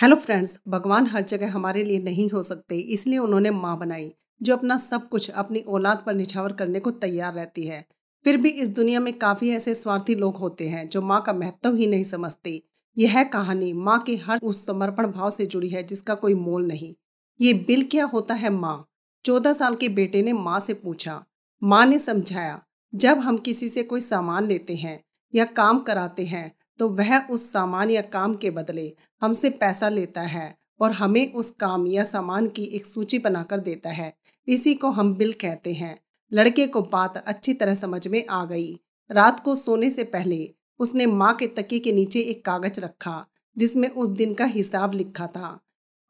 Hello friends, भगवान हर जगह हमारे लिए नहीं हो सकते, इसलिए उन्होंने माँ बनाई, जो अपना सब कुछ अपनी औलाद पर निछावर करने को तैयार रहती है। फिर भी इस दुनिया में काफ़ी ऐसे स्वार्थी लोग होते हैं, जो माँ का महत्व ही नहीं समझते। यह कहानी, माँ के हर उस समर्पण भाव से जुड़ी है, जिसका कोई मोल नहीं। ये बिल क्या होता है माँ? चौदह साल के बेटे ने माँ से पूछा। माँ ने समझाया, जब हम किसी से कोई सामान लेते हैं या काम कराते हैं तो वह उस सामान या काम के बदले हमसे पैसा लेता है और हमें उस काम या सामान की एक सूची बनाकर देता है। इसी को हम बिल कहते हैं। लड़के को बात अच्छी तरह समझ में आ गई। रात को सोने से पहले उसने माँ के तके के नीचे एक कागज़ रखा, जिसमें उस दिन का हिसाब लिखा था।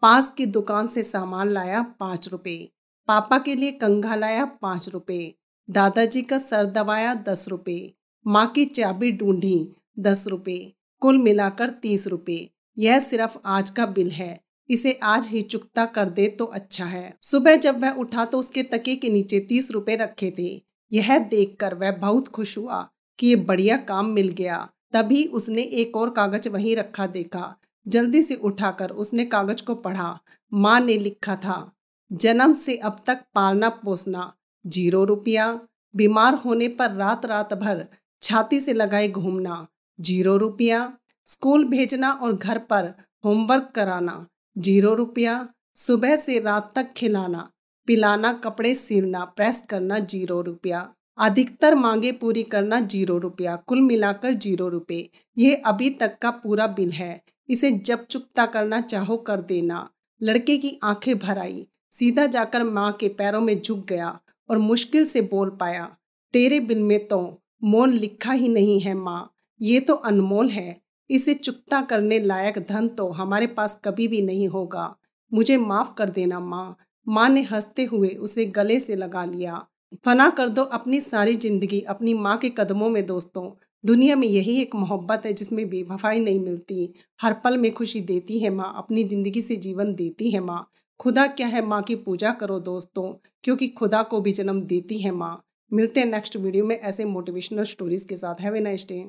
पास की दुकान से सामान लाया पाँच रुपये पापा के लिए कंघा लाया पाँच रुपये दादाजी का सर दबाया दस रुपये माँ की चाबी ढूंढी दस रुपये कुल मिलाकर तीस रुपये यह सिर्फ़ आज का बिल है। इसे आज ही चुकता कर दे तो अच्छा है। सुबह जब वह उठा तो उसके तके के नीचे तीस रुपए रखे थे। यह देखकर वह बहुत खुश हुआ कि ये बढ़िया काम मिल गया। तभी उसने एक और कागज़ वहीं रखा देखा। जल्दी से उठाकर उसने कागज़ को पढ़ा। माँ ने लिखा था, जन्म से अब तक पालना पोसना, ज़ीरो रुपया। बीमार होने पर रात रात भर छाती से लगाए घूमना। ज़ीरो रुपया, स्कूल भेजना और घर पर होमवर्क कराना, ज़ीरो रुपया, सुबह से रात तक खिलाना, पिलाना, कपड़े सिलना प्रेस करना, ज़ीरो रुपया। अधिकतर मांगे पूरी करना ज़ीरो रुपया, कुल मिलाकर ज़ीरो रुपये। ये अभी तक का पूरा बिल है। इसे जब चुकता करना चाहो कर देना। लड़के की आँखें भर आई। सीधा जाकर माँ के पैरों में झुक गया और मुश्किल से बोल पाया, तेरे बिल में तो मोल लिखा ही नहीं है माँ। ये तो अनमोल है। इसे चुकता करने लायक धन तो हमारे पास कभी भी नहीं होगा। मुझे माफ़ कर देना, माँ। माँ ने हँसते हुए उसे गले से लगा लिया। फना कर दो अपनी सारी ज़िंदगी, अपनी माँ के कदमों में दोस्तों। दुनिया में यही एक मोहब्बत है जिसमें बेवफाई नहीं मिलती। हर पल में खुशी देती है माँ, अपनी ज़िंदगी से जीवन देती है माँ। खुदा क्या है माँ की पूजा करो दोस्तों, क्योंकि खुदा को भी जन्म देती है माँ। मिलते हैं नेक्स्ट वीडियो में ऐसे मोटिवेशनल स्टोरीज के साथ। Have nice day